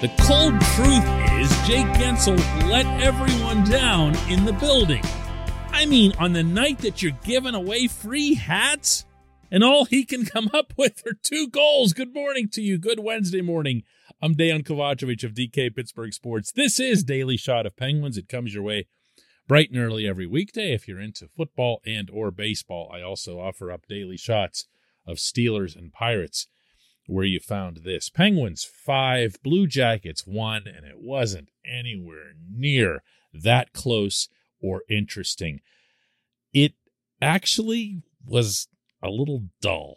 The cold truth is Jake Guentzel let everyone down in the building. I mean, on the night that you're giving away free hats, and all he can come up with are two goals. Good morning to you. Good Wednesday morning. I'm Dejan Kovacevic of DK Pittsburgh Sports. This is Daily Shot of Penguins. It comes your way bright and early every weekday if you're into football and or baseball. I also offer up daily shots of Steelers and Pirates where you found this. Penguins 5, Blue Jackets 1, and it wasn't anywhere near that close or interesting. It actually was a little dull,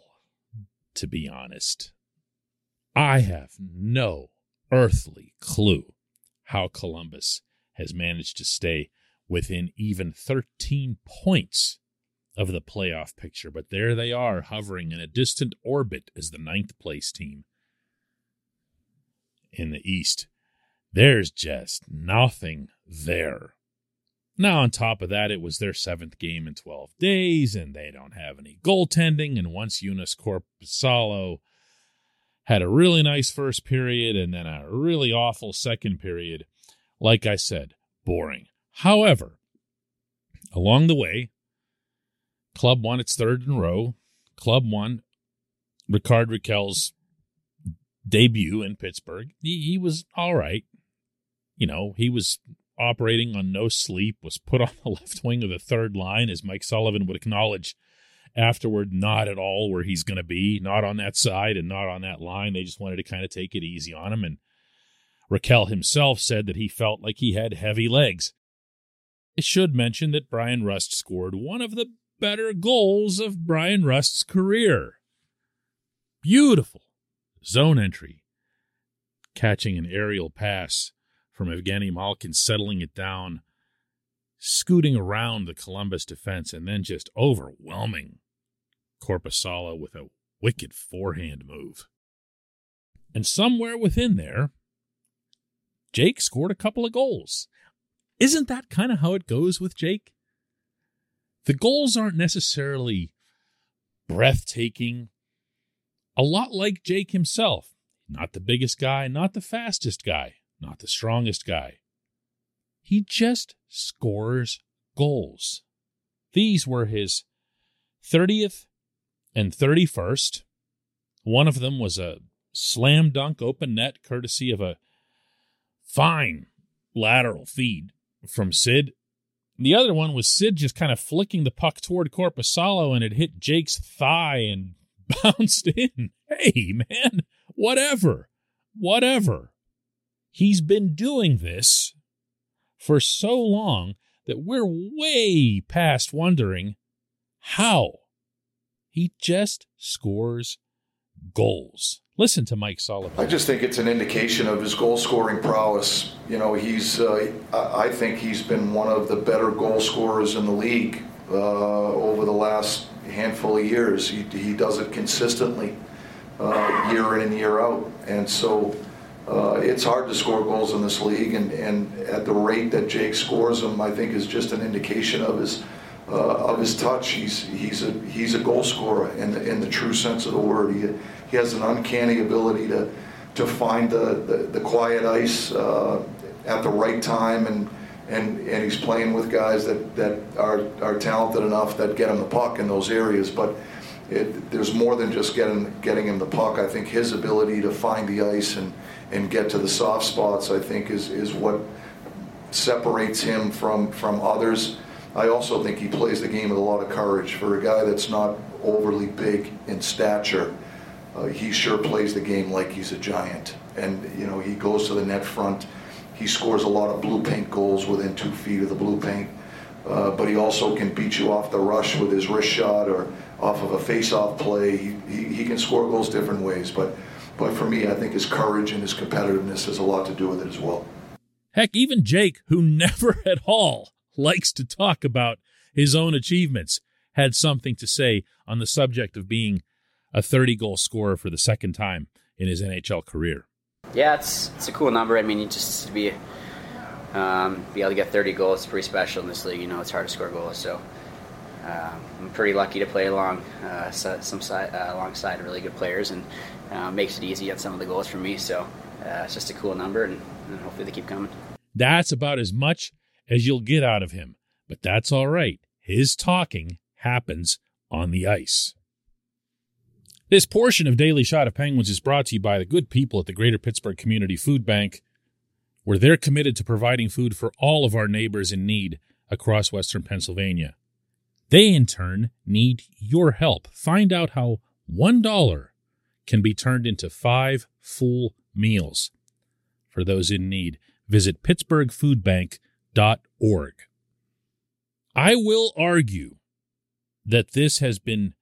to be honest. I have no earthly clue how Columbus has managed to stay within even 13 points of the playoff picture, but there they are, hovering in a distant orbit as the ninth place team in the East. There's just nothing there. Now, on top of that, it was their seventh game in 12 days, and they don't have any goaltending. And once Joonas Korpisalo had a really nice first period and then a really awful second period, like I said, boring. However, along the way, Club won its third in a row. Club won Rickard Rakell's debut in Pittsburgh. He, he was all right. You know, he was operating on no sleep, was put on the left wing of the third line, as Mike Sullivan would acknowledge afterward, not at all where he's going to be, not on that side and not on that line. They just wanted to kind of take it easy on him. And Raquel himself said that he felt like he had heavy legs. It should mention that Bryan Rust scored one of the better goals of Bryan Rust's career. Beautiful zone entry, catching an aerial pass from Evgeny Malkin, settling it down, scooting around the Columbus defense, and then just overwhelming Korpisalo with a wicked forehand move. And somewhere within there, Jake scored a couple of goals. Isn't that kind of how it goes with Jake? The goals aren't necessarily breathtaking. A lot like Jake himself. Not the biggest guy, not the fastest guy, not the strongest guy. He just scores goals. These were his 30th and 31st. One of them was a slam dunk open net, courtesy of a fine lateral feed from Sid. The other one was Sid just kind of flicking the puck toward Korpisalo and it hit Jake's thigh and bounced in. Hey, man, whatever, whatever. He's been doing this for so long that we're way past wondering how. He just scores goals. Listen to Mike Sullivan. I just think it's an indication of his goal scoring prowess. You know, he's, uh, I think he's been one of the better goal scorers in the league uh, over the last handful of years. He, he does it consistently, uh, year in and year out. And so uh, it's hard to score goals in this league. And, and at the rate that Jake scores them, I think is just an indication of his. Uh, of his touch, he's he's a he's a goal scorer in the in the true sense of the word. He, he has an uncanny ability to to find the, the, the quiet ice uh, at the right time and and and he's playing with guys that, that are are talented enough that get him the puck in those areas. But it, there's more than just getting getting him the puck. I think his ability to find the ice and and get to the soft spots, I think, is is what separates him from from others. I also think he plays the game with a lot of courage for a guy that's not overly big in stature uh, he sure plays the game like he's a giant. And, you know, he goes to the net front. He scores a lot of blue paint goals within two feet of the blue paint. Uh, but he also can beat you off the rush with his wrist shot or off of a face-off play. He, he, he can score goals different ways. But, but for me, I think his courage and his competitiveness has a lot to do with it as well. Heck, even Jake, who never at all likes to talk about his own achievements, had something to say on the subject of being a 30 goal scorer for the second time in his NHL career. Yeah, it's it's a cool number. I mean, you just to be um, be able to get 30 goals is pretty special in this league. You know, it's hard to score goals, so uh, I'm pretty lucky to play along uh, some side, uh, alongside really good players, and uh, makes it easy on some of the goals for me. So uh, it's just a cool number, and, and hopefully they keep coming. That's about as much as you'll get out of him, but that's all right. His talking happens on the ice. This portion of Daily Shot of Penguins is brought to you by the good people at the Greater Pittsburgh Community Food Bank, where they're committed to providing food for all of our neighbors in need across Western Pennsylvania. They, in turn, need your help. Find out how $1 can be turned into five full meals for those in need. Visit pittsburghfoodbank.org. I will argue that this has been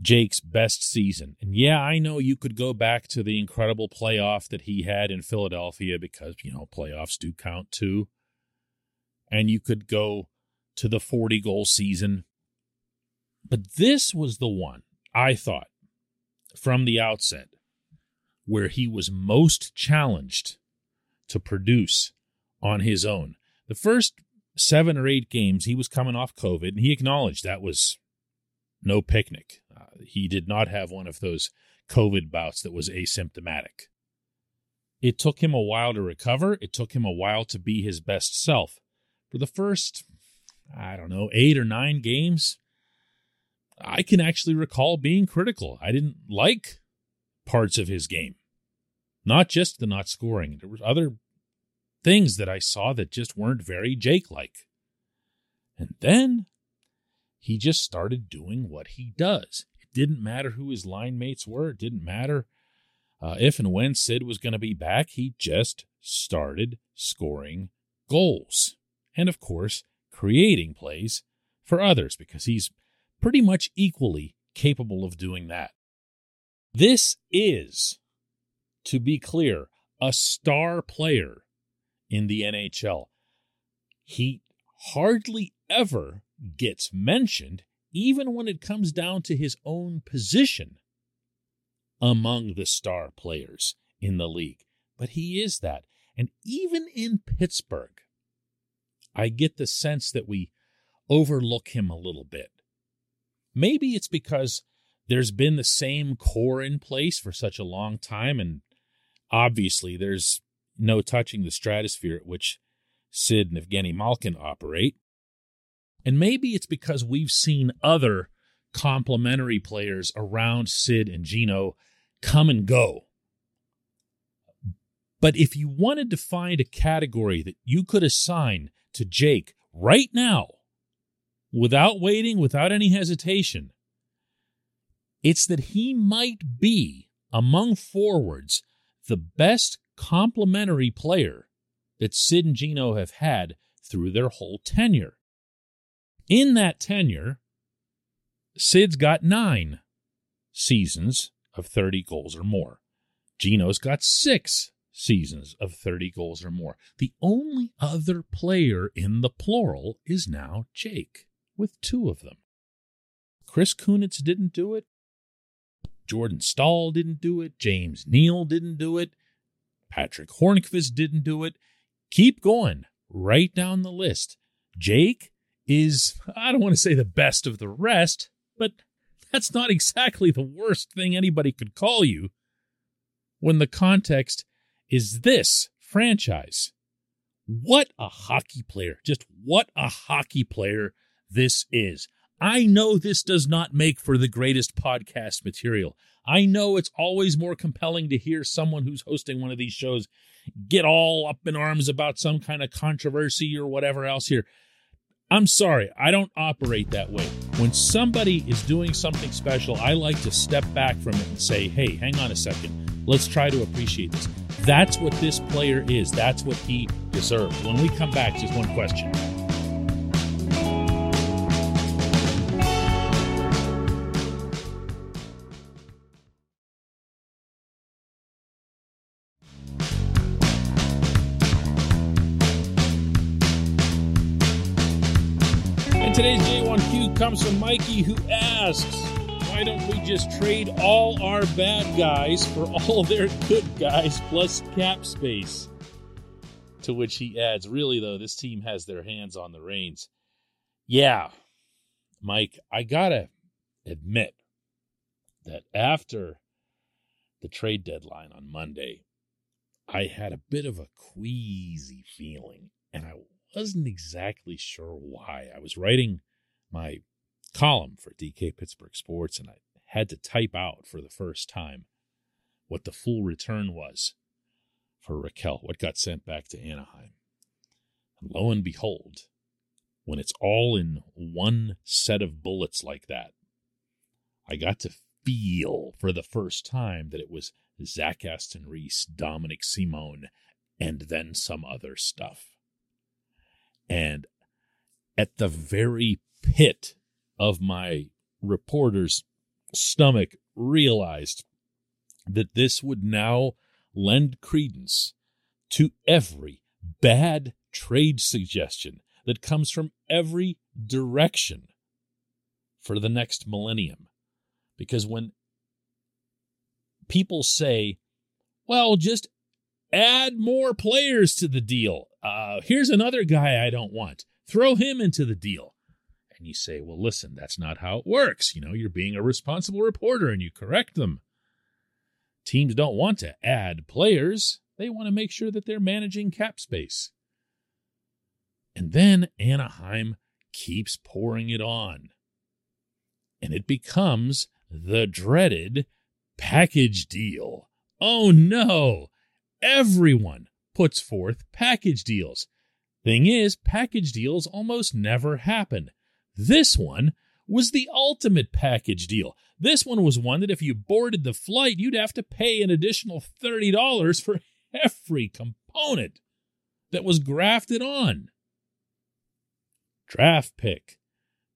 Jake's best season. And yeah, I know you could go back to the incredible playoff that he had in Philadelphia because, you know, playoffs do count too. And you could go to the 40 goal season. But this was the one I thought from the outset where he was most challenged to produce on his own. The first seven or eight games, he was coming off COVID, and he acknowledged that was no picnic. Uh, he did not have one of those COVID bouts that was asymptomatic. It took him a while to recover. It took him a while to be his best self. For the first, I don't know, eight or nine games, I can actually recall being critical. I didn't like parts of his game, not just the not scoring. There were other things that I saw that just weren't very Jake like. And then he just started doing what he does. It didn't matter who his line mates were, it didn't matter uh, if and when Sid was going to be back. He just started scoring goals. And of course, creating plays for others because he's pretty much equally capable of doing that. This is, to be clear, a star player in the NHL. He hardly ever gets mentioned, even when it comes down to his own position among the star players in the league. But he is that. And even in Pittsburgh, I get the sense that we overlook him a little bit. Maybe it's because there's been the same core in place for such a long time, and obviously there's no touching the stratosphere at which Sid and Evgeny Malkin operate. And maybe it's because we've seen other complementary players around Sid and Gino come and go. But if you wanted to find a category that you could assign to Jake right now, without waiting, without any hesitation, it's that he might be, among forwards, the best complementary player that Sid and Gino have had through their whole tenure. In that tenure, Sid's got nine seasons of 30 goals or more. Gino's got six seasons of 30 goals or more. The only other player in the plural is now Jake, with two of them. Chris Kunitz didn't do it. Jordan Staal didn't do it. James Neal didn't do it. Patric Hornqvist didn't do it. Keep going right down the list. Jake is, I don't want to say the best of the rest, but that's not exactly the worst thing anybody could call you when the context is this franchise. What a hockey player. Just what a hockey player this is. I know this does not make for the greatest podcast material. I know it's always more compelling to hear someone who's hosting one of these shows get all up in arms about some kind of controversy or whatever else here. I'm sorry, I don't operate that way. When somebody is doing something special, I like to step back from it and say, hey, hang on a second. Let's try to appreciate this. That's what this player is. That's what he deserves. When we come back, just one question. Today's J1Q comes from Mikey, who asks, Why don't we just trade all our bad guys for all their good guys plus cap space? To which he adds, Really, though, this team has their hands on the reins. Yeah, Mike, I gotta admit that after the trade deadline on Monday, I had a bit of a queasy feeling, and I wasn't exactly sure why. I was writing my column for DK Pittsburgh Sports, and I had to type out for the first time what the full return was for Rakell, what got sent back to Anaheim. And lo and behold, when it's all in one set of bullets like that, I got to feel for the first time that it was Zach Aston Reese, Dominik Simon, and then some other stuff. And at the very pit of my reporter's stomach, realized that this would now lend credence to every bad trade suggestion that comes from every direction for the next millennium. Because when people say, well, just add more players to the deal, uh, here's another guy I don't want, throw him into the deal. And you say, well, listen, that's not how it works. You know, you're being a responsible reporter and you correct them. Teams don't want to add players, they want to make sure that they're managing cap space. And then Anaheim keeps pouring it on. And it becomes the dreaded package deal. Oh no! Everyone puts forth package deals. Thing is, package deals almost never happen. This one was the ultimate package deal. This one was one that if you boarded the flight, you'd have to pay an additional $30 for every component that was grafted on draft pick,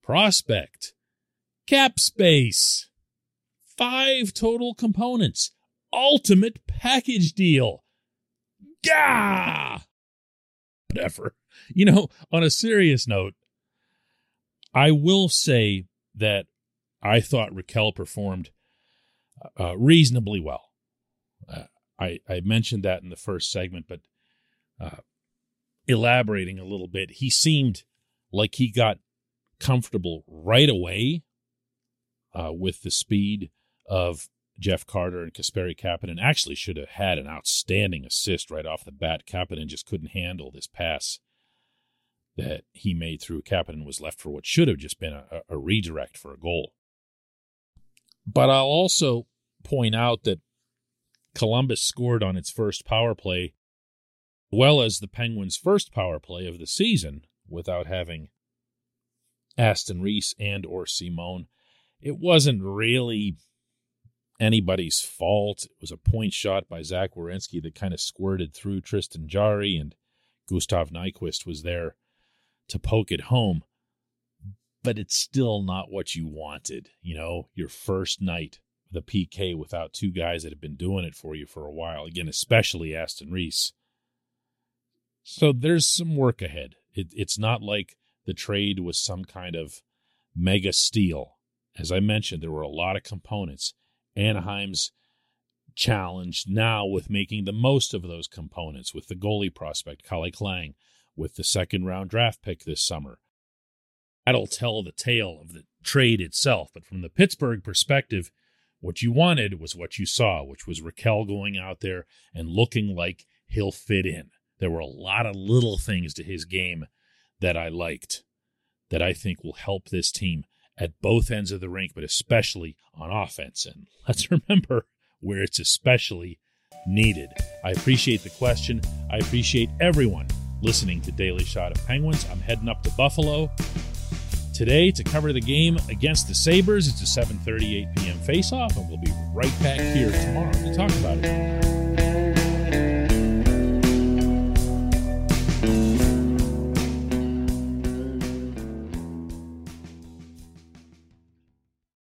prospect, cap space. Five total components. Ultimate package deal. Gah! Whatever. You know, on a serious note, I will say that I thought Rakell performed uh, reasonably well. Uh, I, I mentioned that in the first segment, but uh, elaborating a little bit, he seemed like he got comfortable right away uh, with the speed of Jeff Carter and Kasperi Kapanen. Actually, should have had an outstanding assist right off the bat. Kapanen just couldn't handle this pass that he made through Kapanen was left for what should have just been a, a redirect for a goal. But I'll also point out that Columbus scored on its first power play, well as the Penguins' first power play of the season, without having Aston Reese and or Simon. It wasn't really anybody's fault. It was a point shot by Zach Werenski that kind of squirted through Tristan Jarry, and Gustav Nyquist was there to poke it home. But it's still not what you wanted. You know, your first night, the PK without two guys that have been doing it for you for a while. Again, especially Aston Reese. So there's some work ahead. It, it's not like the trade was some kind of mega steal. As I mentioned, there were a lot of components. Anaheim's challenged now with making the most of those components with the goalie prospect, Calle Clang, with the second round draft pick this summer. That'll tell the tale of the trade itself. But from the Pittsburgh perspective, what you wanted was what you saw, which was Rakell going out there and looking like he'll fit in. There were a lot of little things to his game that I liked that I think will help this team at both ends of the rink, but especially on offense. And let's remember where it's especially needed. I appreciate the question. I appreciate everyone listening to Daily Shot of Penguins. I'm heading up to Buffalo today to cover the game against the Sabres. It's a 7:38 p.m. face-off, and we'll be right back here tomorrow to talk about it.